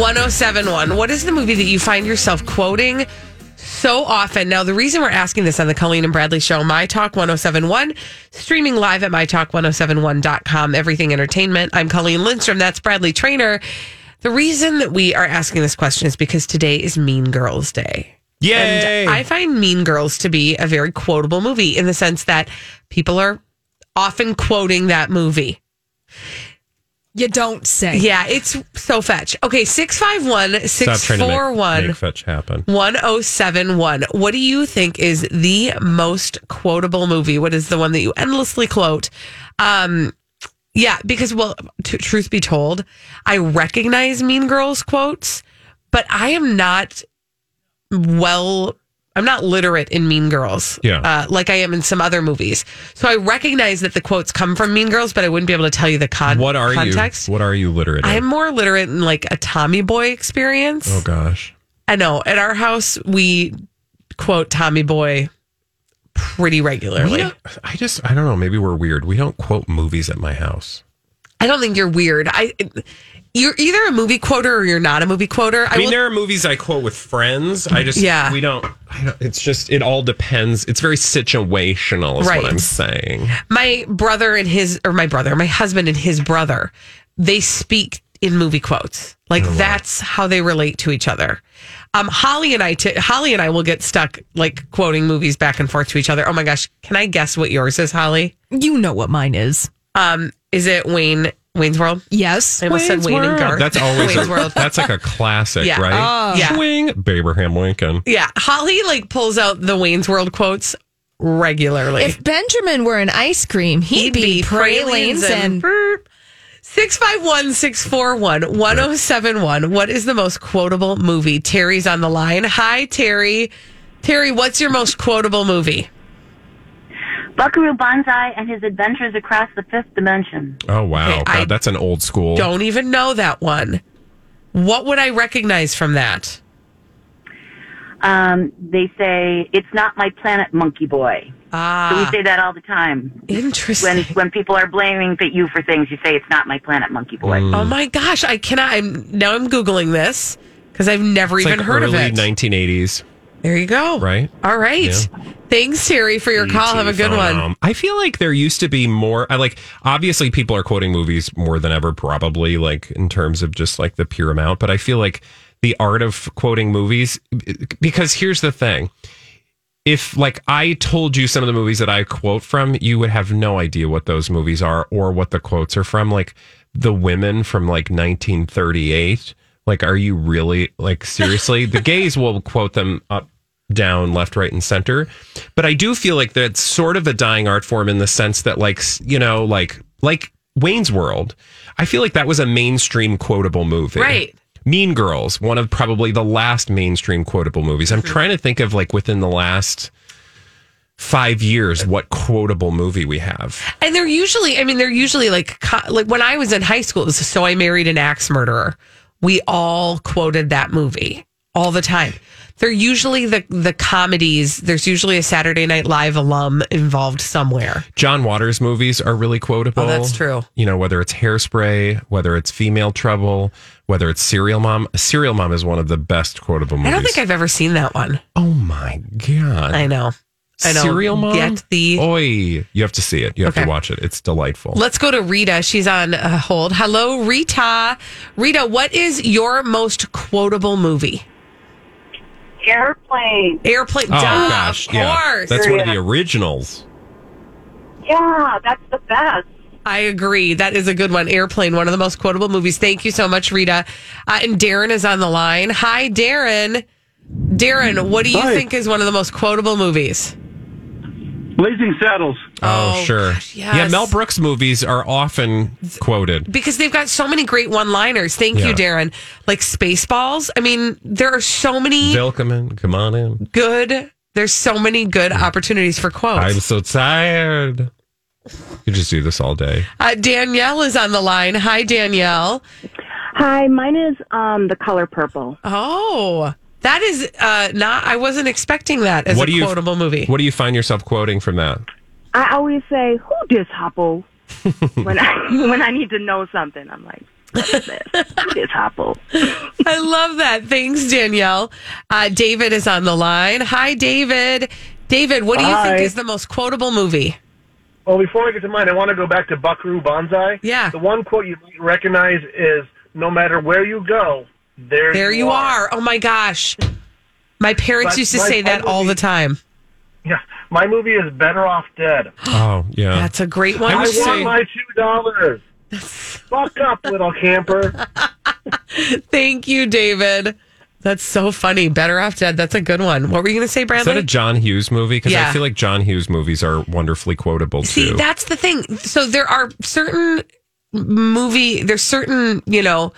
1071. What is the movie that you find yourself quoting so often? Now, the reason we're asking this on the Colleen and Bradley show, My Talk 1071, streaming live at MyTalk1071.com, everything entertainment. I'm Colleen Lindstrom. That's Bradley Trainer. The reason that we are asking this question is because today is Mean Girls Day. Yay! And I find Mean Girls to be a very quotable movie in the sense that people are often quoting that movie. You don't say. Yeah, it's so fetch. Okay, 651 Stop trying to make, 641 make fetch happen. 1071. What do you think is the most quotable movie? What is the one that you endlessly quote? Um, yeah, because, well, t- truth be told, I recognize Mean Girls quotes, but I am not well. I'm not literate in Mean Girls, Yeah. uh, like I am in some other movies. So I recognize that the quotes come from Mean Girls, but I wouldn't be able to tell you the con- What are context. you? What are you literate? in? I'm more literate in like a Tommy Boy experience. oh gosh. I know. At our house, we quote Tommy Boy pretty regularly. I just I don't know. Maybe we're weird. We don't quote movies at my house. I don't think you're weird. I you're either a movie quoter or you're not a movie quoter. I mean, will- there are movies I quote with friends. I just Yeah. We don't. I don't it's just it all depends. It's very situational. Is Right. what I'm saying. my brother and his or my brother, my husband and his brother, they speak in movie quotes. Like Oh, that's how they relate to each other. Um, Holly and I, t- Holly and I will get stuck like quoting movies back and forth to each other. Oh my gosh, can I guess what yours is, Holly? You know what mine is. Um, is it Wayne Wayne's World? Yes. I almost said Wayne's Wayne and World. Garth. That's always Wayne's a, World. that's like a classic, Yeah. right? Oh. Yeah. Swing, Abraham Lincoln. Yeah, Holly like pulls out the Wayne's World quotes regularly. If Benjamin were an ice cream, he'd, be, pralines and, 651 641 1071. What is the most quotable movie? Terry's on the line. Hi, Terry. Terry, what's your most quotable movie? Buckaroo Banzai and his adventures across the fifth dimension. Oh wow, Okay, God, that's an old school. Don't even know that one. What would I recognize from that? Um, they say it's not my planet, Monkey Boy. So we Ah, say that all the time. interesting. When when people are blaming you for things, you say it's not my planet, Monkey Boy. Mm. oh my gosh, I cannot. I'm now I'm googling this because I've never It's even like heard early of it. 1980s, there you go. right? All right. Yeah. Thanks, Terry, for your call. Have a good one. Um, I feel like there used to be more. I like obviously people are quoting movies more than ever, probably like in terms of just like the pure amount. But I feel like the art of quoting movies, because here's the thing. If like I told you some of the movies that I quote from, you would have no idea what those movies are or what the quotes are from. Like the women from like 1938. Like, are you really like seriously? the gays will quote them up, down, left, right, and center. But I do feel like that's sort of a dying art form in the sense that, like, you know, like like Wayne's World. I feel like that was a mainstream quotable movie, Right. Mean Girls, one of probably the last mainstream quotable movies. I'm hmm. trying to think of like within the last five years what quotable movie we have. And they're usually, I mean, they're usually like, like when I was in high school, it was So I Married an Axe Murderer. We all quoted that movie all the time. They're usually the, the comedies. There's usually a Saturday Night Live alum involved somewhere. John Waters movies are really quotable. Oh, that's true. You know, whether it's Hairspray, whether it's Female Trouble, whether it's Serial Mom. Serial Mom is one of the best quotable movies. I don't think I've ever seen that one. Oh my god! I know. I know. Serial Mom. Get the. Oi, you have to see it. You have Okay. to watch it. It's delightful. Let's go to Rita. She's on uh, hold. Hello, Rita. Rita, what is your most quotable movie? Airplane. Airplane. oh Duh, gosh, of yeah, course. that's one of the originals. Yeah, that's the best. I agree. That is a good one. Airplane, one of the most quotable movies. Thank you so much, Rita. Uh, and Darren is on the line. Hi, Darren. Darren, what do you Hi. think is one of the most quotable movies? Blazing Saddles. Oh, Oh, sure. gosh, Yeah. Mel Brooks movies are often quoted. Because they've got so many great one liners. Thank you, Darren. Like Spaceballs. I mean, there are so many Vilkeman, come on in. good, there's so many good opportunities for quotes. I'm so tired. You just do this all day. Uh, Danielle is on the line. Hi, Danielle. Hi, mine is um the color purple. Oh, that is uh, not. I wasn't expecting that as What a do you- quotable movie. What do you find yourself quoting from that? I always say, "Who dis Hopple?" when I when I need to know something, I'm like, "What is this? Who dis Hopple?" I love that. Thanks, Danielle. Uh, David is on the line. Hi, David. David, what do you think is the most quotable movie? Well, before I get to mine, I want to go back to Buckaroo Banzai. Yeah. The one quote you might recognize is, "No matter where you go, there, There you are. Oh my gosh. My parents But used to my- say my that all the time. Yeah, my movie is Better Off Dead. Oh, yeah. That's a great one. I I would want my two dollars. Fuck up, little camper. Thank you, David. That's so funny. Better off dead. That's a good one. What were you going to say, Brandon? Is that a John Hughes movie? Because Yeah. I feel like John Hughes movies are wonderfully quotable See, too. that's the thing. So there are certain movie, there's certain, you know,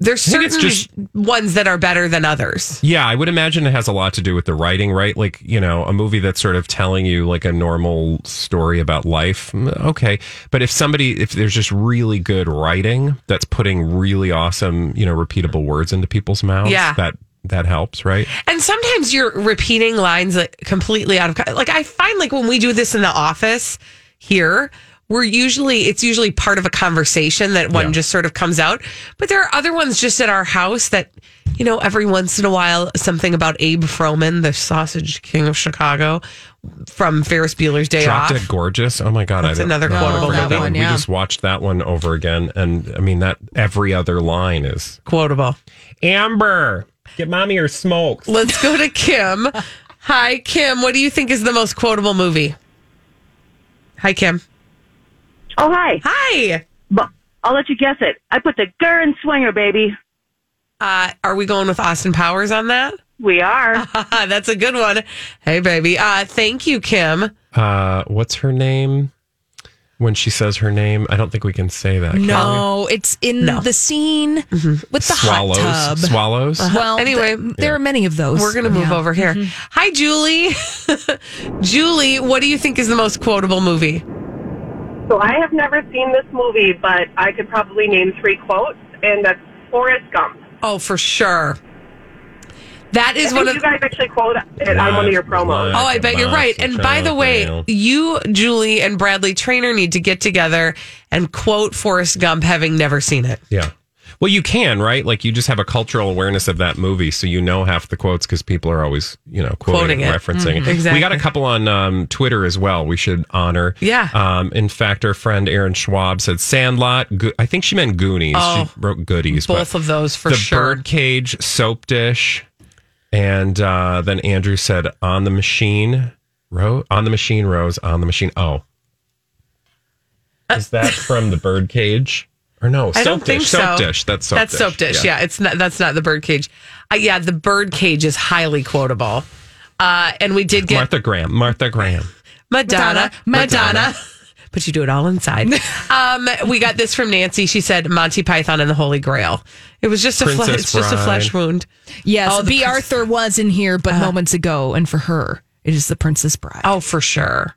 there's certain just- ones that are better than others. yeah, I would imagine it has a lot to do with the writing, right? Like, you know, a movie that's sort of telling you like a normal story about life. mm, Okay. But if somebody, if there's just really good writing that's putting really awesome, you know, repeatable words into people's mouths, Yeah. that, that helps, right? And sometimes you're repeating lines like completely out of like I find like when we do this in the office here, we're usually it's usually part of a conversation that one Yeah. just sort of comes out. But there are other ones just at our house that you know every once in a while something about Abe Froman, the sausage king of Chicago from Ferris Bueller's Day Drop Off. Dead Gorgeous. Oh my god, That's I another I'll never quotable forget movie. that one. Yeah. We just watched that one over again, and I mean that every other line is Quotable. Amber. Get mommy your smokes. Let's go to Kim. Hi, Kim. What do you think is the most quotable movie? Hi, Kim. Oh hi, Hi. but I'll let you guess it. I put the Gurren Swinger, baby. Uh, are we going with Austin Powers on that? We are. That's a good one. Hey, baby. Uh, thank you, Kim. Uh, what's her name? When she says her name, I don't think we can say that. No, it's in No. the scene with the Swallows. hot tub. Swallows. Well, Anyway, th- there are many of those. We're going to move Yeah. over here. Hi, Julie. Julie, what do you think is the most quotable movie? So I have never seen this movie, but I could probably name three quotes, and that's Forrest Gump. Oh, for sure. That is I think one of you guys actually quote it on one of your promos. Oh, I bet you're right. And by the way, you, Julie, and Bradley Trainer need to get together and quote Forrest Gump, having never seen it. Yeah. Well, you can, right? Like you just have a cultural awareness of that movie, so you know half the quotes because people are always, you know, quoting, Quoting it. referencing. Mhm. it. Exactly. We got a couple on um, Twitter as well. We should honor. Yeah. Um, in fact, our friend Aaron Schwab said Sandlot. Go- I think she meant Goonies. Oh, she wrote Goodies. Both of those for the sure. Birdcage soap dish, and uh, then Andrew said on the machine. Ro- on the machine, Rose. On the machine. Oh, is that from the Birdcage? Or no, I soap don't think dish. so. Soap dish. That's soap that's dish. soap dish. Yeah. it's not. That's not the birdcage. Uh, yeah, the birdcage is highly quotable. Uh, and we did get Martha Graham. Martha Graham. Madonna, Madonna. Madonna. But you do it all inside. um, we got this from Nancy. She said Monty Python and the Holy Grail. It was just a fle- it's just a flesh wound. Yes, Oh, the B. prince- Arthur was in here, but moments ago, and for her, it is the Princess Bride. Oh, for sure.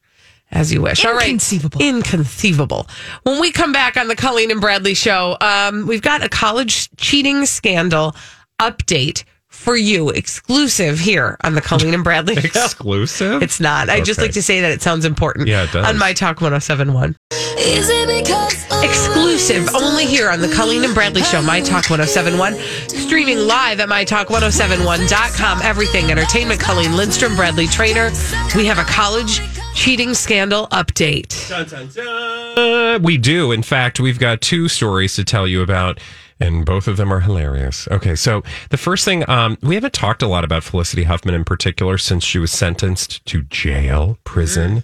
As you wish. All right. Inconceivable. Inconceivable. When we come back on the Colleen and Bradley show, um, we've got a college cheating scandal update for you, exclusive here on the Colleen and Bradley Show. Exclusive? It's not. I just like to say that it sounds important. Yeah, it does. On My Talk 1071. Is it because Exclusive only here on the Colleen and Bradley Show, My Talk 1071. Streaming live at MyTalk1071.com. Everything Entertainment. Colleen Lindstrom, Bradley Trainer. We have a college cheating scandal update. Uh, we do. In fact, we've got two stories to tell you about, and both of them are hilarious. Okay, so the first thing, um, we haven't talked a lot about Felicity Huffman in particular since she was sentenced to jail, prison.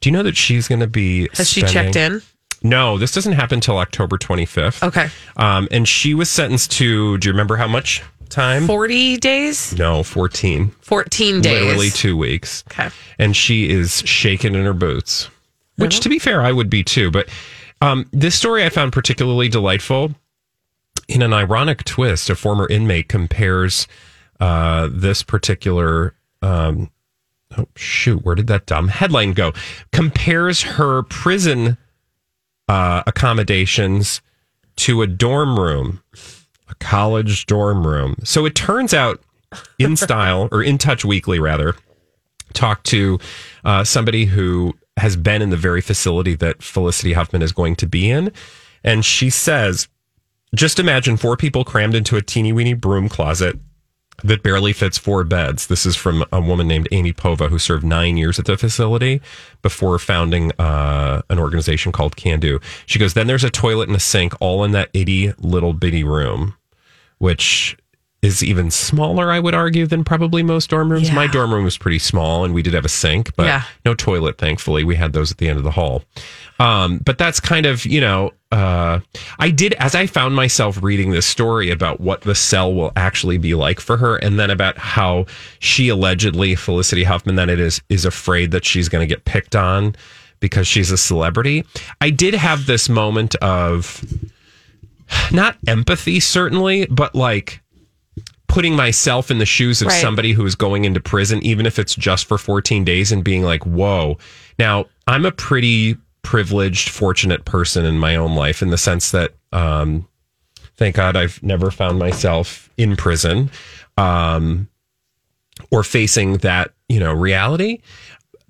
Do you know that she's going to be. Has she checked in? No, this doesn't happen until October 25th. Okay. Um, and she was sentenced to, do you remember how much time? 40 days? No, 14. 14 days. Literally two weeks. Okay. And she is shaking in her boots, which to be fair, I would be too. But um, this story I found particularly delightful. In an ironic twist, a former inmate compares uh, this particular. Um, oh, shoot, where did that dumb headline go? Compares her prison uh, accommodations to a dorm room, a college dorm room. So it turns out, in style or in Touch Weekly, rather, talked to uh, somebody who has been in the very facility that Felicity Huffman is going to be in. And she says, just imagine four people crammed into a teeny weeny broom closet that barely fits four beds. This is from a woman named Amy Povah, who served nine years at the facility before founding uh, an organization called Can Do. She goes, then there's a toilet and a sink all in that itty little bitty room, which is even smaller, I would argue, than probably most dorm rooms. Yeah. My dorm room was pretty small and we did have a sink, but Yeah. no toilet, thankfully. We had those at the end of the hall. Um, but that's kind of, you know, uh, I did, as I found myself reading this story about what the cell will actually be like for her, and then about how she allegedly, Felicity Huffman, that it is, is afraid that she's going to get picked on because she's a celebrity. I did have this moment of not empathy, certainly, but like, putting myself in the shoes of Right. somebody who is going into prison, even if it's just for 14 days, and being like, whoa. Now, I'm a pretty privileged, fortunate person in my own life in the sense that, um, thank God I've never found myself in prison um, or facing that, you know, reality.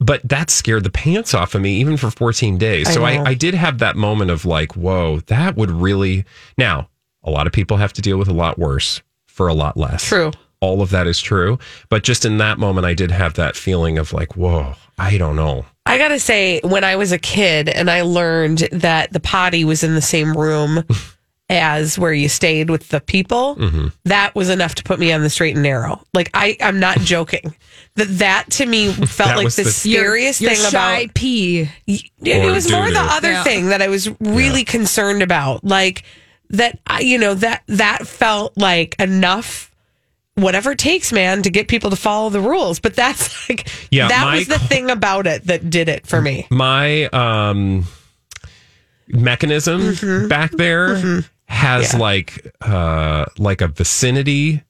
But that scared the pants off of me, even for 14 days. I so. I, I did have that moment of like, whoa, that would really. Now, a lot of people have to deal with a lot worse for a lot less. True. All of that is true. But just in that moment, I did have that feeling of like, whoa, I don't know. I got to say, when I was a kid and I learned that the potty was in the same room as where you stayed with the people, Mm-hmm. that was enough to put me on the straight and narrow. Like, I, I'm not joking. That that to me felt like the, the- scariest Your thing shy about pee. it, it Or was more the other Yeah. thing that I was really concerned about. Like that, I- you know, that that felt like enough, whatever it takes, man, to get people to follow the rules. But that's like, Yeah, that was the thing about it that did it for me. my um mechanism back there has Mm-hmm. Yeah. like uh like a vicinity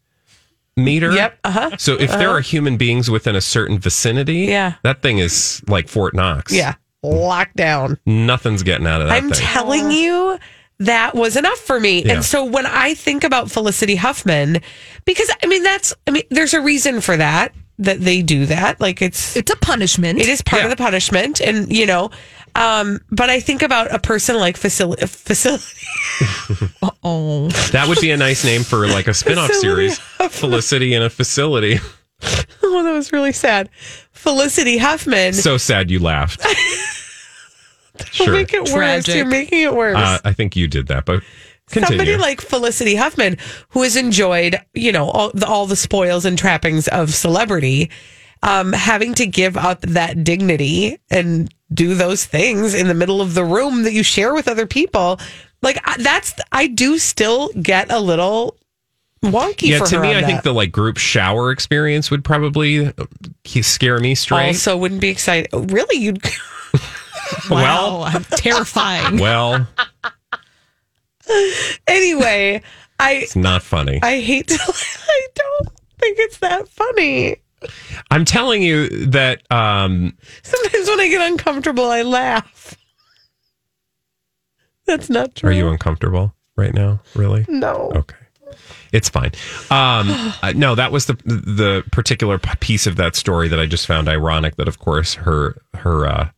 meter. Yep. Uh huh. So if there are human beings within a certain vicinity, Yeah. that thing is like Fort Knox. Yeah. Lockdown. Nothing's getting out of that I'm thing. telling you, that was enough for me. Yeah. And so when I think about Felicity Huffman, because I mean, that's, I mean, there's a reason for that, that they do that. Like it's, It's a punishment. it is part Yeah. of the punishment. And, you know, um, but I think about a person like facility, facility. Oh, that would be a nice name for like a spin-off Facility series. Felicity in a facility. Oh, that was really sad. Felicity Huffman. so sad you laughed. sure. Make it worse. You're making it worse. Uh, I think you did that, but continue. Somebody like Felicity Huffman, who has enjoyed, you know, all the, all the spoils and trappings of celebrity, um, having to give up that dignity and do those things in the middle of the room that you share with other people. Like that's, I do still get a little wonky. yeah, for to her me, on I think the like group shower experience would probably uh, scare me straight. also wouldn't be excited. Really, you'd. wow. I'm terrifying. well, anyway, I it's not funny. I hate to. I don't think it's that funny. I'm telling you that um, Sometimes when I get uncomfortable, I laugh. That's not true. are you uncomfortable right now? Really? No. Okay. It's fine. Um, uh, no, that was the the particular piece of that story that I just found ironic. That of course her her uh,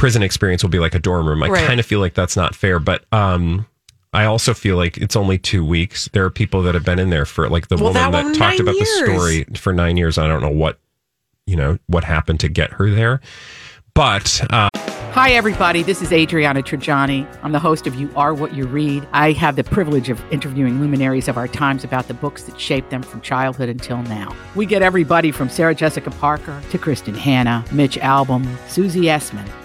prison experience will be like a dorm room. I Right. kind of feel like that's not fair, but um, I also feel like it's only two weeks. There are people that have been in there for like the Well, woman that, one, talked about years. the story for nine years. I don't know what you know what happened to get her there, but. Uh, Hi, everybody. This is Adriana Trigiani. I'm the host of You Are What You Read. I have the privilege of interviewing luminaries of our times about the books that shaped them from childhood until now. We get everybody from Sarah Jessica Parker to Kristin Hannah, Mitch Albom, Susie Essman,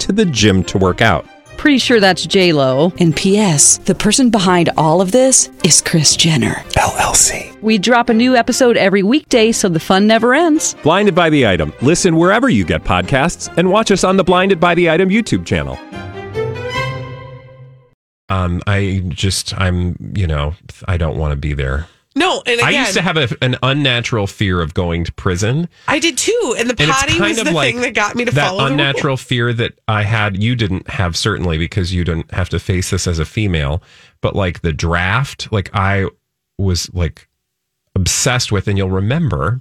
to the gym to work out. Pretty sure that's J Lo. And P.S. The person behind all of this is Kris Jenner LLC. We drop a new episode every weekday, so the fun never ends. Blinded by the item. Listen wherever you get podcasts, and watch us on the Blinded by the Item YouTube channel. um, I just, I'm, you know, I don't want to be there. No, and again, I used to have a, an unnatural fear of going to prison. I did too, and the And potty kind was the like thing that got me to that follow the that unnatural fear that I had. You didn't have certainly because you didn't have to face this as a female, but like the draft, like I was like obsessed with, and you'll remember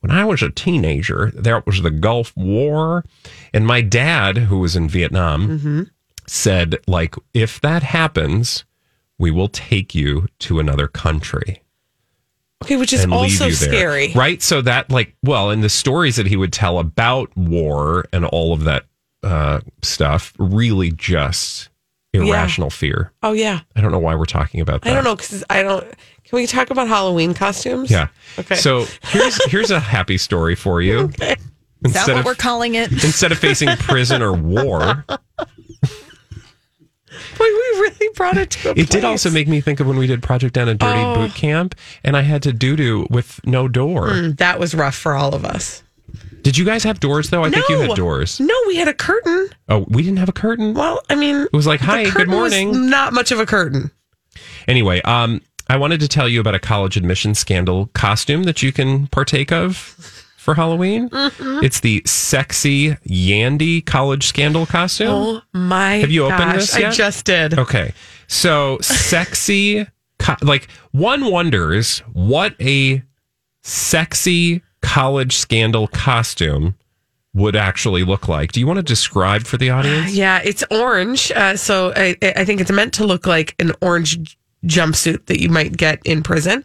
when I was a teenager, there was the Gulf War, and my dad, who was in Vietnam, Mm-hmm. said like if that happens, we will take you to another country Okay, which is and leave also you there. scary. Right. So that like well, and the stories that he would tell about war and all of that uh, stuff really just irrational fear. Oh yeah. I don't know why we're talking about that. I don't know because I don't. Can we talk about Halloween costumes? Yeah. Okay. So here's here's a happy story for you. Okay. Is that what of we're calling it? instead of facing prison or war, Boy, we really brought it to it did also make me think of when we did Project Down a Dirty Oh. Boot Camp, and I had to doo doo with no door. Mm, that was rough for all of us. Did you guys have doors though? I think you had doors. No, we had a curtain. Oh, we didn't have a curtain. Well, I mean, It was like, "Hi, good morning." Not much of a curtain. Anyway, um, I wanted to tell you about a college admission scandal costume that you can partake of for Halloween. Mm-hmm. It's the sexy Yandy college scandal costume. Oh my! Have you opened gosh, this yet? I just did. Okay, so sexy, co- like one wonders what a sexy college scandal costume would actually look like. Do you want to describe for the audience? Yeah, it's orange. Uh, so I, I think it's meant to look like an orange jumpsuit that you might get in prison.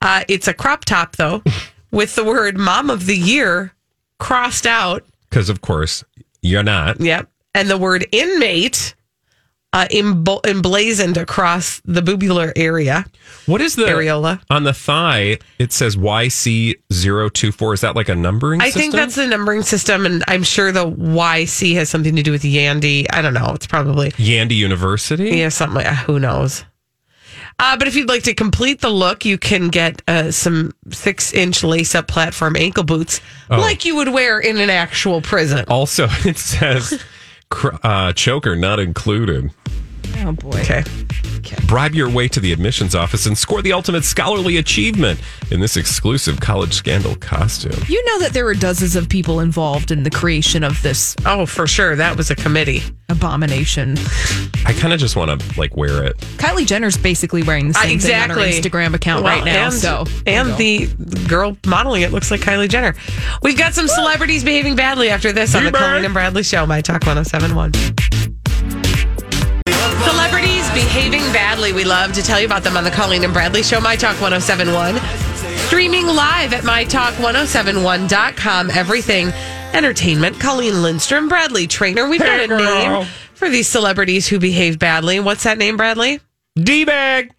Uh, it's a crop top though, with the word "Mom of the Year" crossed out. Because of course you're not. Yep, and the word "inmate" uh, embl- emblazoned across the bubular area. What is the areola? on the thigh? It says YC024. Is that like a numbering system? I system? think that's the numbering system, and I'm sure the YC has something to do with Yandy. I don't know. It's probably Yandy University. Yeah, something like who knows. Uh, but if you'd like to complete the look, you can get uh, some six inch lace up platform ankle boots Oh. like you would wear in an actual prison. Also, it says cr- uh, choker not included. Oh boy. Okay. okay. Bribe your way to the admissions office and score the ultimate scholarly achievement in this exclusive college scandal costume. You know that there were dozens of people involved in the creation of this. Oh, for sure. That was a committee. Abomination. I kind of just want to like wear it. Kylie Jenner's basically wearing the Uh, same exactly. thing on her Instagram account Well, right now. And, so and the girl modeling it looks like Kylie Jenner. We've got some celebrities behaving badly after this on the Colleen and Bradley Show, My Talk 1071. Celebrities behaving badly. We love to tell you about them on the Colleen and Bradley Show, My Talk 1071. Streaming live at MyTalk1071.com. Everything entertainment. Colleen Lindstrom, Bradley Trainer. We've got Hey, a girl. name for these celebrities who behave badly. What's that name, Bradley? D-bag.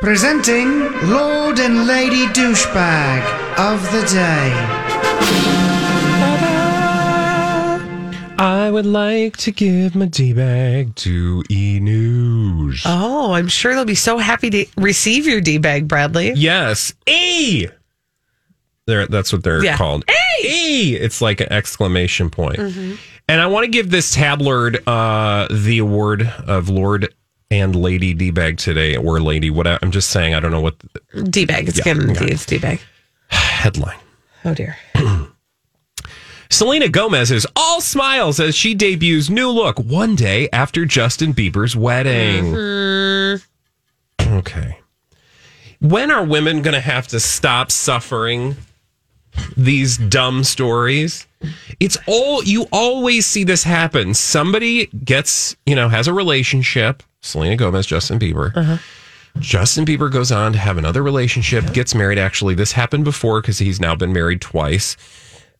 Presenting Lord and Lady Douchebag of the Day. I would like to give my D bag to E News. Oh, I'm sure they'll be so happy to receive your D bag, Bradley. Yes, E. They're, that's what they're Yeah. called. E. It's like an exclamation point. Mm-hmm. And I want to give this tabloid uh, the award of Lord and Lady D bag today, or Lady. What I, I'm just saying, I don't know what D bag. It's Yeah, okay. it's D bag. headline. Oh dear. Selena Gomez is all smiles as she debuts new look one day after Justin Bieber's wedding. Mm-hmm. Okay. When are women going to have to stop suffering these dumb stories? It's all you always see this happen. Somebody gets, you know, has a relationship, Selena Gomez, Justin Bieber. Justin Bieber goes on to have another relationship, gets married. Actually, this happened before because he's now been married twice.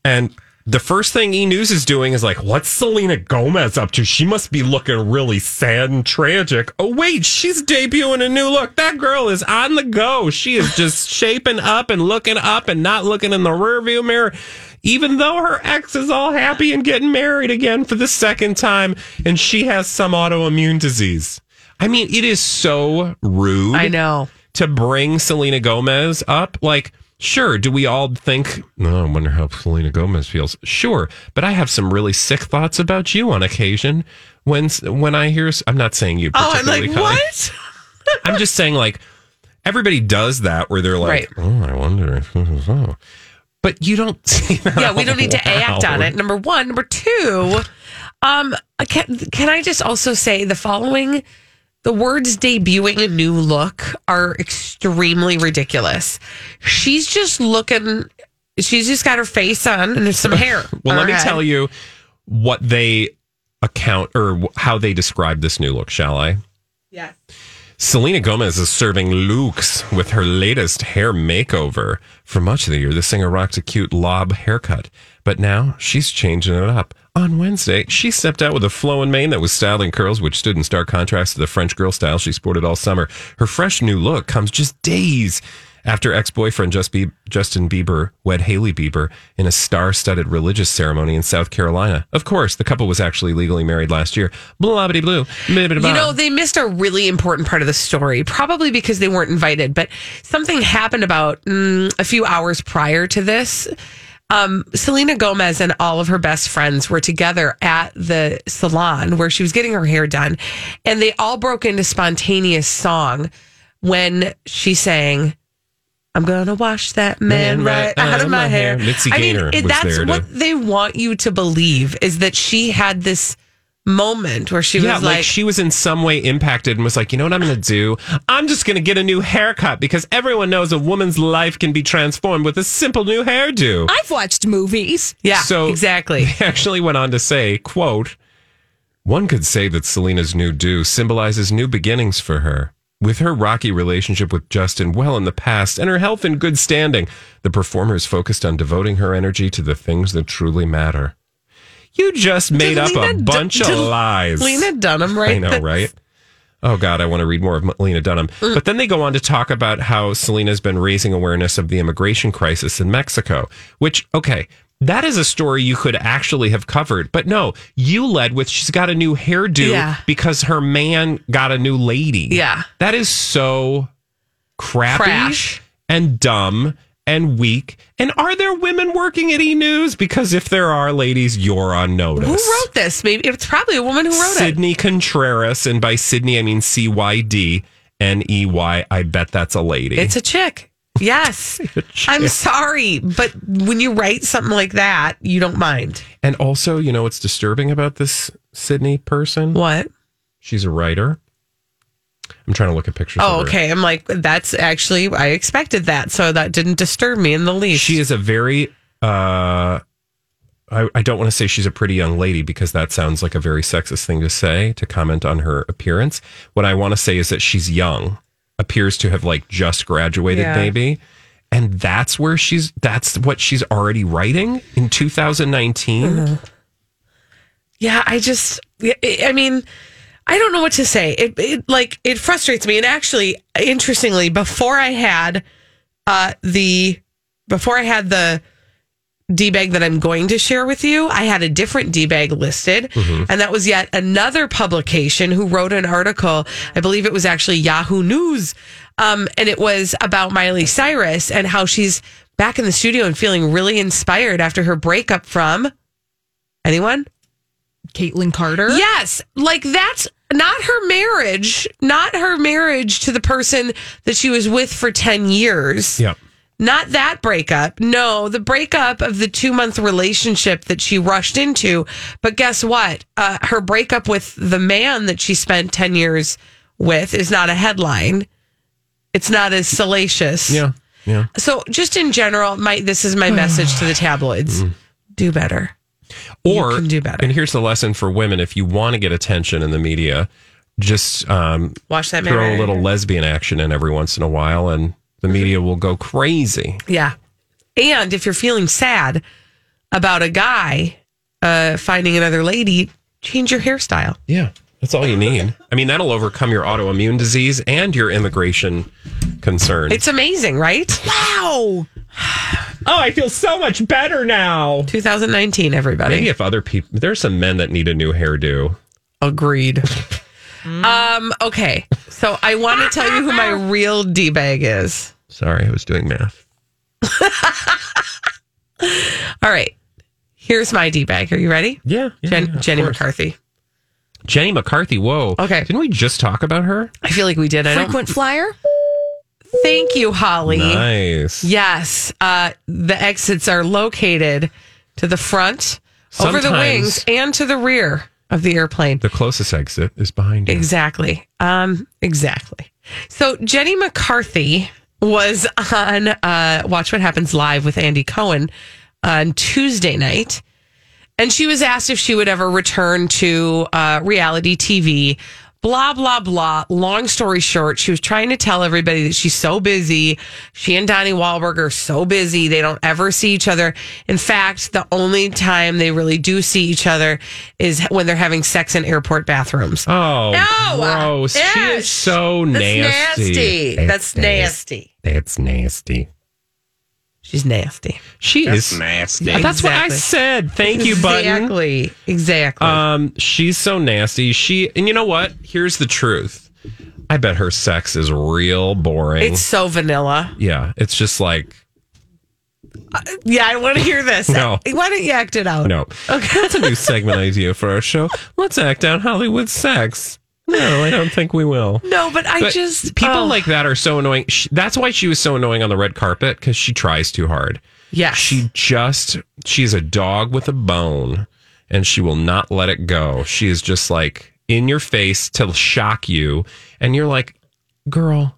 And the first thing E News is doing is like, what's Selena Gomez up to? She must be looking really sad and tragic. Oh, wait, she's debuting a new look. That girl is on the go. She is just shaping up and looking up and not looking in the rearview mirror. Even though her ex is all happy and getting married again for the second time, and she has some autoimmune disease. I mean, it is so rude. I know. To bring Selena Gomez up. Like, sure, do we all think, oh, I wonder how Selena Gomez feels? Sure. But I have some really sick thoughts about you on occasion when when I hear, I'm not saying you Oh, I'm particularly. like, what? I'm just saying, like, everybody does that where they're like, oh, I wonder if this is oh. But you don't see that. yeah, we don't need to act on it. Number one, number two. Um, can can I just also say the following? The words debuting a new look are extremely ridiculous. She's just looking. She's just got her face on and there's some hair. Well, let me head. tell you what they account or how they describe this new look, shall I? Yes. Selena Gomez is serving looks with her latest hair makeover. For much of the year, the singer rocked a cute lob haircut, but now she's changing it up. On Wednesday, she stepped out with a flowing mane that was styled in curls, which stood in stark contrast to the French girl style she sported all summer. Her fresh new look comes just days after ex-boyfriend Justin Bieber wed Hailey Bieber in a star-studded religious ceremony in South Carolina. Of course, the couple was actually legally married last year. Blah blue. You know, they missed a really important part of the story, probably because they weren't invited. But something happened about mm, a few hours prior to this. Um, Selena Gomez and all of her best friends were together at the salon where she was getting her hair done, and they all broke into spontaneous song when she sang. I'm gonna wash that man, right, out of my hair. Mitzi I mean, it- that's what they want you to believe is that she had this moment where she yeah, was like, like, she was in some way impacted and was like, you know what I'm going to do? I'm just going to get a new haircut because everyone knows a woman's life can be transformed with a simple new hairdo. I've watched movies. Yeah, so exactly. They actually went on to say, quote, one could say that Selena's new do symbolizes new beginnings for her. With her rocky relationship with Justin well in the past and her health in good standing, the performer is focused on devoting her energy to the things that truly matter. You just made up a Dun- bunch of lies. Lena Dunham, right? I know, right? Oh God, I want to read more of Lena Dunham. Mm. But then they go on to talk about how Selena's been raising awareness of the immigration crisis in Mexico, which, okay, that is a story you could actually have covered. But no, you led with she's got a new hairdo Yeah. because her man got a new lady. Yeah. That is so crappy Crash. and dumb and weak. And are there women working at E News? Because if there are, ladies, you're on notice. Who wrote this? Maybe it's probably a woman who wrote it. Cydney Contreras, and by Sydney I mean C Y D N E Y. I bet that's a lady. It's a chick. Yes. I'm sorry, but when you write something like that, you don't mind. and also, you know what's disturbing about this Cydney person? What? She's a writer. I'm trying to look at pictures. Oh, of her. okay. I'm like, that's actually, I expected that. So that didn't disturb me in the least. She is a very. uh I, I don't want to say she's a pretty young lady because that sounds like a very sexist thing to say to comment on her appearance. What I want to say is that she's young, appears to have like just graduated, Yeah. maybe. And that's where she's, that's what she's already writing in 2019. Mm-hmm. Yeah, I just, I mean, I don't know what to say. It, it like it frustrates me. And actually, interestingly, before I had uh the before I had the D bag that I'm going to share with you, I had a different D bag listed, and that was yet another publication who wrote an article. I believe it was actually Yahoo News, um, and it was about Miley Cyrus and how she's back in the studio and feeling really inspired after her breakup from anyone. Kaitlynn Carter. Yes, like that's not her marriage, not her marriage to the person that she was with for 10 years. Yeah. Not that breakup. No, the breakup of the two month relationship that she rushed into. But guess what? Uh, her breakup with the man that she spent 10 years with is not a headline. It's not as salacious. Yeah. Yeah. So, just in general, my this is my message to the tabloids: do better. Or can do better. And here's the lesson for women: if you want to get attention in the media, just um, Watch that throw Mary. a little lesbian action in every once in a while, and the media will go crazy. Yeah. And if you're feeling sad about a guy uh, finding another lady, change your hairstyle. Yeah, that's all you need. I mean, that'll overcome your autoimmune disease and your immigration concerns. It's amazing, right? Wow. oh, I feel so much better now. 2019, everybody. Maybe if other people, there's some men that need a new hairdo. Agreed. Um, okay. So I want to tell you who my real D bag is. Sorry, I was doing math. All right. Here's my D bag. Are you ready? Yeah. Jen, yeah, Jenny course. McCarthy. Jenny McCarthy. Whoa. Okay. Didn't we just talk about her? I feel like we did. I don't. Frequent flyer. Thank you, Holly. Nice. Yes. Uh, the exits are located to the front, over the wings, and to the rear of the airplane. The closest exit is behind you. Exactly. Um, exactly. So Jenny McCarthy was on uh, Watch What Happens Live with Andy Cohen on Tuesday night. And she was asked if she would ever return to uh, reality TV. Blah, blah, blah. Long story short, she was trying to tell everybody that she's so busy. She and Donnie Wahlberg are so busy. They don't ever see each other. In fact, the only time they really do see each other is when they're having sex in airport bathrooms. Oh, No! Uh, gross. She is so That's nasty. nasty. That's nasty. That's nasty. She's nasty. She That's is nasty. That's what I said. Thank you, Button. Exactly. Exactly. Um, she's so nasty. She and you know what? Here's the truth. I bet her sex is real boring. it's so vanilla. yeah, it's just like Yeah, I want to hear this. No. Why don't you act it out? no. Okay, that's a new segment idea for our show. Let's act out Hollywood sex. No, I don't think we will. No, but I But just people oh. like that are so annoying. She, that's why she was so annoying on the red carpet because she tries too hard. Yes. She just she's a dog with a bone, and she will not let it go. She is just like in your face to shock you, and you're like, girl.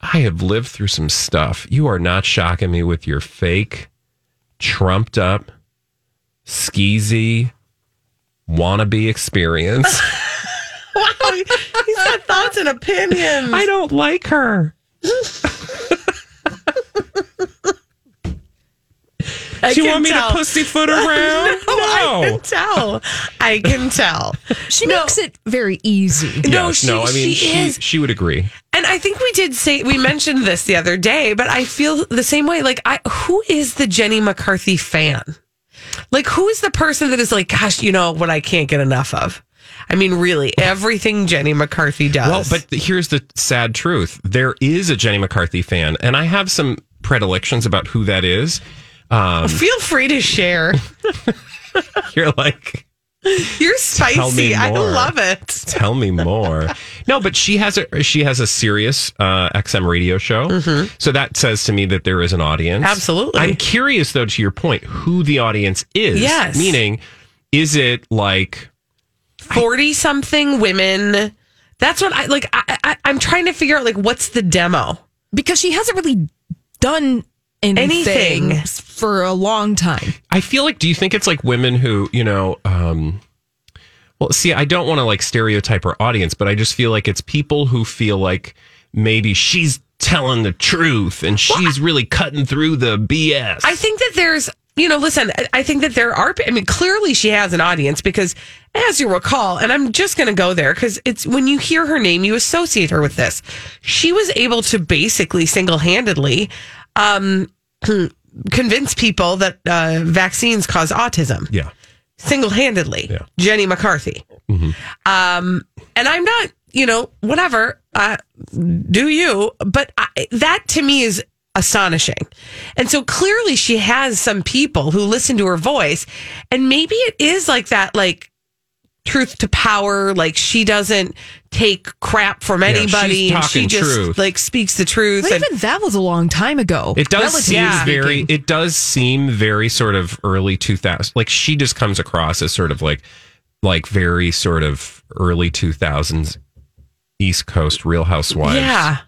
I have lived through some stuff. You are not shocking me with your fake, trumped up, skeezy, wannabe experience. Wow, he's got thoughts and opinions. I don't like her. I Do you want me tell. to pussyfoot around? no, I can tell. I can tell. She No. makes it very easy. No, she, no, I mean, she, she, is. she would agree. And I think we did say we mentioned this the other day, but I feel the same way. Like, I who is the Jenny McCarthy fan? Like, who is the person that is like, gosh, you know what I can't get enough of? I mean, really, everything Jenny McCarthy does. Well, but here's the sad truth: there is a Jenny McCarthy fan, and I have some predilections about who that is. Um, feel free to share. you're like, You're spicy. I love it. tell me more. no, but she has a she has a serious uh, XM radio show, so that says to me that there is an audience. Mm-hmm. Absolutely. I'm curious, though, to your point, who the audience is. Yes. meaning, is it like? 40 something women. That's what I like. I, I, I'm trying to figure out, like, what's the demo? Because she hasn't really done anything, Anything. for a long time. I feel like, do you think it's like women who, you know, um, well, see, I don't want to like stereotype her audience, but I just feel like it's people who feel like maybe she's telling the truth and she's really cutting through the BS. I think that there's, you know, listen, I- think that there are, I mean, clearly she has an audience because, as you recall, and I'm just going to go there because it's when you hear her name, you associate her with this. She was able to basically single handedly um, convince people that uh, vaccines cause autism Yeah. single handedly. Jenny McCarthy. Mm-hmm. Um, and I'm not, you know, whatever, uh, do you? But I, that to me is astonishing. And so clearly she has some people who listen to her voice, and maybe it is like that, like truth to power. Like she doesn't take crap from anybody, she's and she just truth. like speaks the truth. But and- even that was a long time ago. It does relatively seem speaking. very. It does seem very sort of early 2000s. Like she just comes across as sort of like, like very sort of early 2000s East Coast Real Housewives. yeah.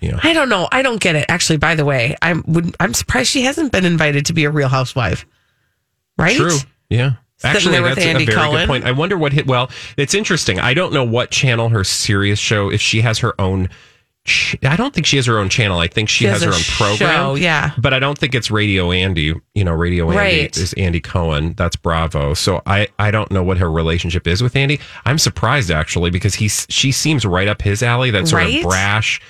Yeah. I don't know. I don't get it. Actually, by the way, I'm would, I'm surprised she hasn't been invited to be a Real Housewife. Right? True. Yeah. Sitting Actually, that's Andy a very Cohen. good point. I wonder what hit. Well, it's interesting. I don't know what channel her Sirius show. If she has her own, ch- I don't think she has her own channel. I think she, She has, has her own program. show, yeah. but I don't think it's Radio Andy. You know, Radio Andy Right. is Andy Cohen. That's Bravo. So I I don't know what her relationship is with Andy. I'm surprised actually because he's she seems right up his alley. That sort Right? of brash,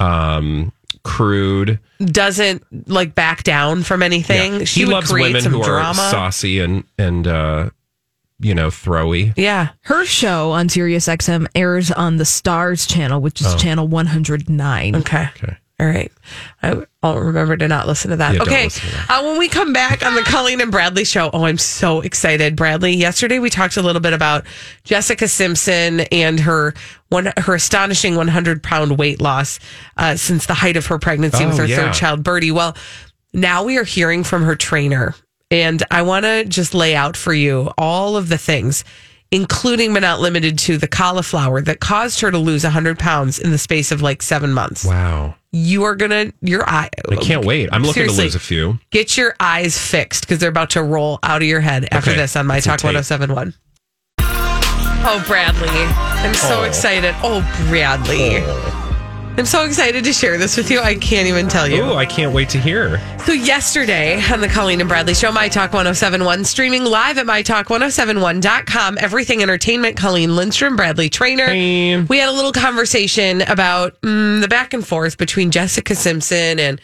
um, crude. Doesn't like back down from anything. Yeah. She he would loves create women some who drama. are saucy and and uh, you know throwy. Yeah. Her show on Sirius XM airs on the Stars channel, which is Oh. channel 109. Okay. Okay. All right. I, I'll remember to not listen to that. Yeah, okay. to Uh, when we come back on the Colleen and Bradley show, oh, I'm so excited. Bradley, yesterday we talked a little bit about Jessica Simpson and her one her astonishing 100 pound weight loss uh, since the height of her pregnancy with Oh, her yeah. third child, Birdie. Well, now we are hearing from her trainer, and I want to just lay out for you all of the things. Including but not limited to the cauliflower that caused her to lose 100 pounds in the space of like seven months Wow. you are gonna your eye. I can't wait. I'm looking to lose a few. Get your eyes fixed because they're about to roll out of your head after Okay. this on My Talk tape. 1071. Oh, Bradley. I'm so Oh. excited. Oh, Bradley. Oh. I'm so excited to share this with you. I can't even tell you. Oh, I can't wait to hear. So yesterday on the Colleen and Bradley Show, My Talk 1071, streaming live at MyTalk1071.com, everything entertainment, Colleen Lindstrom, Bradley Traynor. We had a little conversation about mm, the back and forth between Jessica Simpson and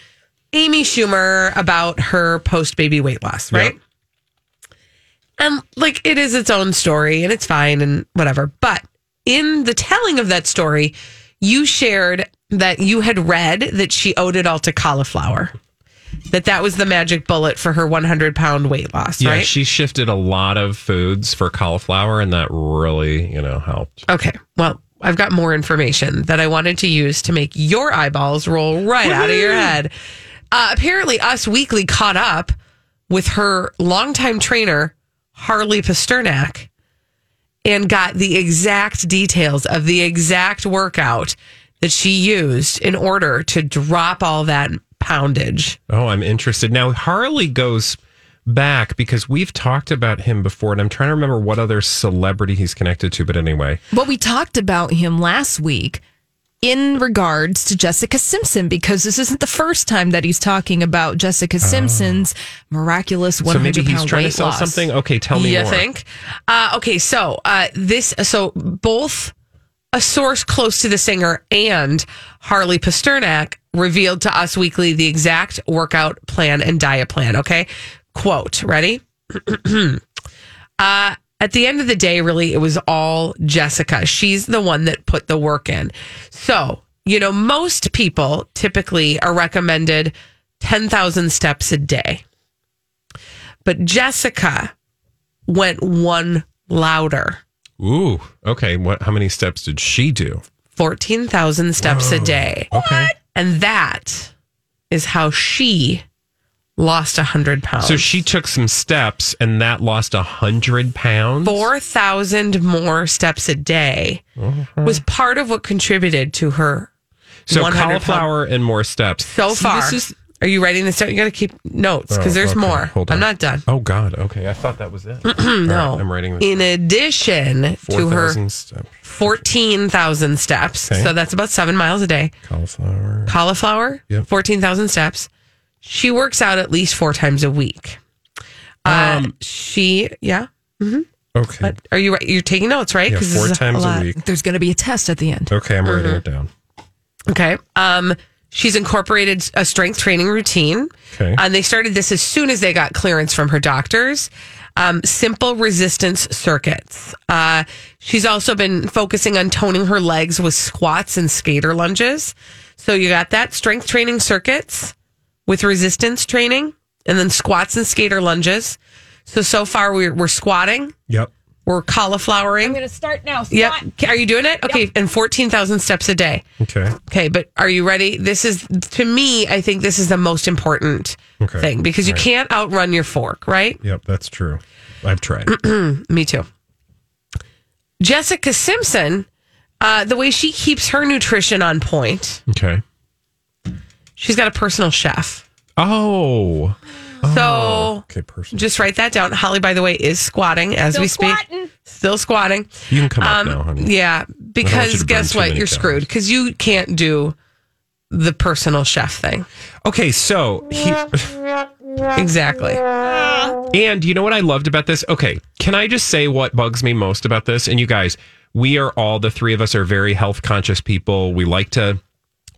Amy Schumer about her post baby weight loss, right? And like it is its own story and it's fine and whatever. But in the telling of that story, you shared that you had read that she owed it all to cauliflower. That that was the magic bullet for her 100 pound weight loss, Yeah, right? she shifted a lot of foods for cauliflower, and that really, you know, helped. Okay. Well, I've got more information that I wanted to use to make your eyeballs roll right out of your head. Uh, apparently, Us Weekly caught up with her longtime trainer, Harley Pasternak, and got the exact details of the exact workout that she used in order to drop all that poundage. Oh, I'm interested. Now, Harley goes back because we've talked about him before, and I'm trying to remember what other celebrity he's connected to. But anyway, But we talked about him last week in regards to Jessica Simpson because this isn't the first time that he's talking about Jessica Simpson's miraculous 100 Oh. so maybe he's trying to weight sell loss. something. Okay, tell me you more. think? Uh, okay, so uh, this, so both a source close to the singer and Harley Pasternak revealed to Us Weekly the exact workout plan and diet plan. Okay, quote, ready? uh, at the end of the day, really, it was all Jessica. She's the one that put the work in. So, you know, most people typically are recommended 10,000 steps a day. But Jessica went one louder. Ooh, okay. What? How many steps did she do? 14,000 steps a oh, day. Okay. And that is how she lost a 100 pounds. So she took some steps, and that lost a hundred pounds. 4,000 more steps a day uh-huh. was part of what contributed to her. So 100 pound- cauliflower and more steps. So See, far. this is- Are you writing this down? You got to keep notes because Oh, there's okay. more. Hold on. I'm not done. Oh God. Okay, I thought that was it. No. right, I'm writing this. In addition to her 4,000 steps. 14,000 steps, Okay. so that's about seven miles a day. Cauliflower. Cauliflower, Yep. 14,000 steps. She works out at least four times a week. Uh, Um, she, yeah. hmm Okay. Are you right? You're taking notes, right? Yeah, 'Cause this four times a lot. week. There's going to be a test at the end. Okay, I'm writing Mhm. it down. Okay. Um, She's incorporated a strength training routine. Okay. And they started this as soon as they got clearance from her doctors. Um, simple resistance circuits. Uh, she's also been focusing on toning her legs with squats and skater lunges. So you got that strength training circuits with resistance training and then squats and skater lunges. So, so far we're, we're squatting, Yep. We're cauliflowering. I'm going to start now. Yep. Are you doing it? Okay. And 14,000 steps a day. Okay. Okay, but are you ready? This is to me, I think this is the most important Okay. thing because you All right. can't outrun your fork, right? Yep, that's true. I've tried. me too. Jessica Simpson, uh, the way she keeps her nutrition on point, okay. she's got a personal chef. Oh. So Okay, person. just write that down. Holly, by the way, is squatting as Still we speak. squatting. Still squatting. You can come up Um, now, honey. Yeah, I don't want you because guess what? You're calories. screwed because you can't do the personal chef thing. Okay, so he, Exactly. and you know what I loved about this? Okay, can I just say what bugs me most about this? And you guys, we are all the three of us are very health conscious people. We like to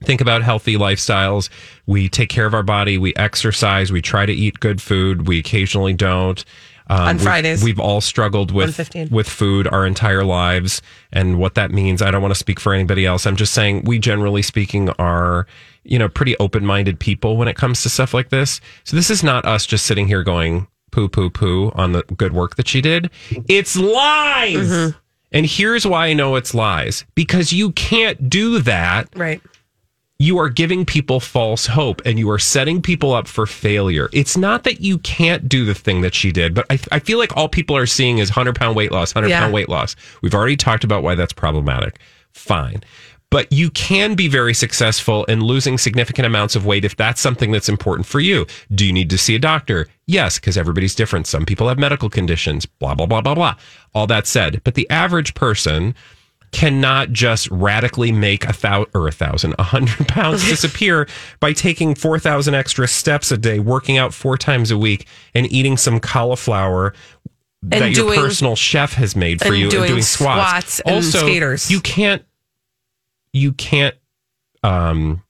think about healthy lifestyles. We take care of our body. We exercise. We try to eat good food. We occasionally don't. Um, On we've- Fridays. we've all struggled with with food our entire lives and what that means. I don't want to speak for anybody else. I'm just saying we generally speaking are, you know, pretty open-minded people when it comes to stuff like this. So this is not us just sitting here going poo poo poo on the good work that she did. It's lies. And here's why I know it's lies. Because you can't do that Right. You are giving people false hope and you are setting people up for failure. It's not that you can't do the thing that she did, but I, I feel like all people are seeing is 100 pound weight loss, 100 Yeah. pound weight loss. We've already talked about why that's problematic. Fine. But you can be very successful in losing significant amounts of weight if that's something that's important for you. Do you need to see a doctor? Yes, because everybody's different. Some people have medical conditions, blah, blah, blah, blah, blah. All that said, but the average person cannot just radically make a thousand or a thousand, a hundred pounds disappear by taking 4,000 extra steps a day, working out four times a week, and eating some cauliflower And that your personal chef has made for you doing and doing squats. squats and also, skaters. you can't, you can't, um,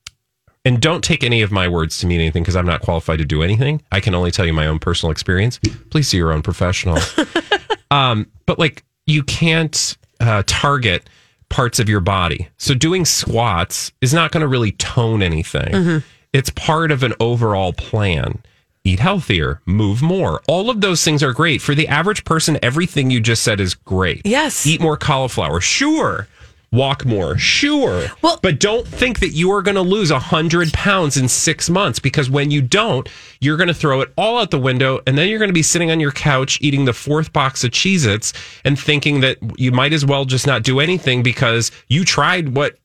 and don't take any of my words to mean anything because I'm not qualified to do anything. I can only tell you my own personal experience. Please see your own professional. um, but like you can't uh, target parts of your body. So doing squats is not going to really tone anything. It's part of an overall plan. Eat healthier, move more. All of those things are great. For the average person, everything you just said is great. Yes. Eat more cauliflower. Sure. Walk more. Sure. Well- but don't think that you are going to lose 100 pounds in six months because when you don't, you're going to throw it all out the window and then you're going to be sitting on your couch eating the fourth box of Cheez Its and thinking that you might as well just not do anything because you tried what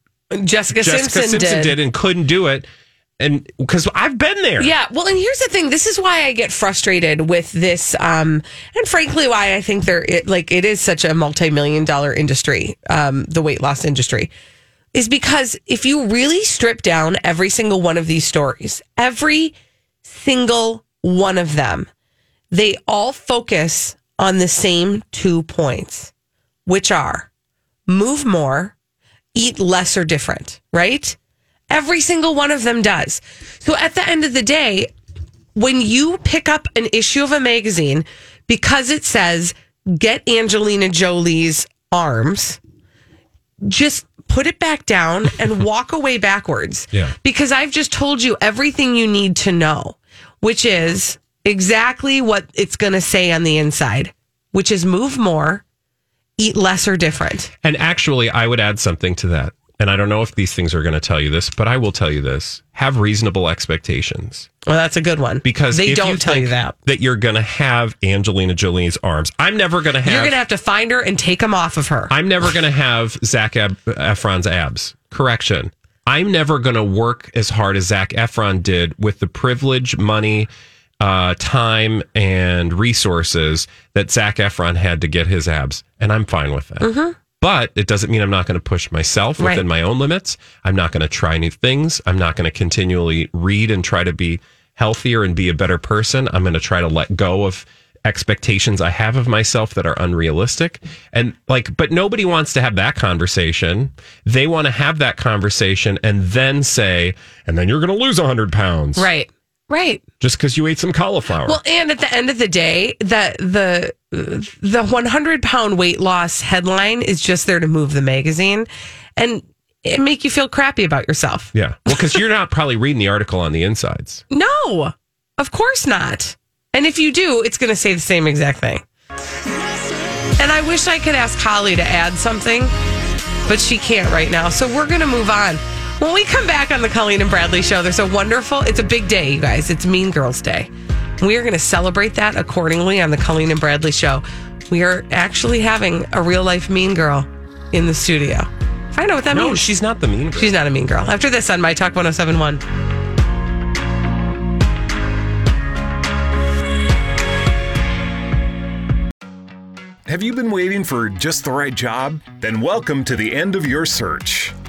Jessica, Jessica Simpson, Simpson, did. did. and couldn't do it. And because I've been there. Yeah, well, and here's the thing. This is why I get frustrated with this, um, and frankly, why I think there, it, like, it is such a multi-million dollar industry, um, the weight loss industry, is because if you really strip down every single one of these stories, every single one of them, they all focus on the same two points, which are move more, eat less or different, right? Every single one of them does. So at the end of the day, when you pick up an issue of a magazine because it says get Angelina Jolie's arms, just put it back down and walk away backwards. Yeah. Because I've just told you everything you need to know, which is exactly what it's going to say on the inside, which is move more, eat less or different. And actually, I would add something to that. And I don't know if these things are going to tell you this, but I will tell you this: have reasonable expectations. Well, that's a good one because they don't you tell you that. that you're going to have Angelina Jolie's arms. I'm never going to have. You're going to have to find her and take them off of her. I'm never going to have Zac Ab- Efron's abs. Correction. I'm never going to work as hard as Zac Efron did with the privilege, money, uh, time, and resources that Zac Efron had to get his abs. And I'm fine with that. But it doesn't mean I'm not going to push myself Right. within my own limits. I'm not going to try new things. I'm not going to continually read and try to be healthier and be a better person. I'm going to try to let go of expectations I have of myself that are unrealistic. And like, but nobody wants to have that conversation. They want to have that conversation and then say, and then you're going to lose 100 pounds. Right. Right. Just because you ate some cauliflower. Well, and at the end of the day, that the the 100 pound weight loss headline is just there to move the magazine and it make you feel crappy about yourself. yeah. Well, because you're not probably reading the article on the insides. No, of course not. And if you do, it's going to say the same exact thing. And I wish I could ask Holly to add something, but she can't right now. So we're going to move on. When we come back on the Colleen and Bradley show, there's a wonderful, it's a big day, you guys. It's Mean Girls Day. We are going to celebrate that accordingly on the Colleen and Bradley show. We are actually having a real life mean girl in the studio. Find out what that no, means. she's not the mean girl. She's not a mean girl. After this on My Talk 1071. Have you been waiting for just the right job? Then welcome to the end of your search.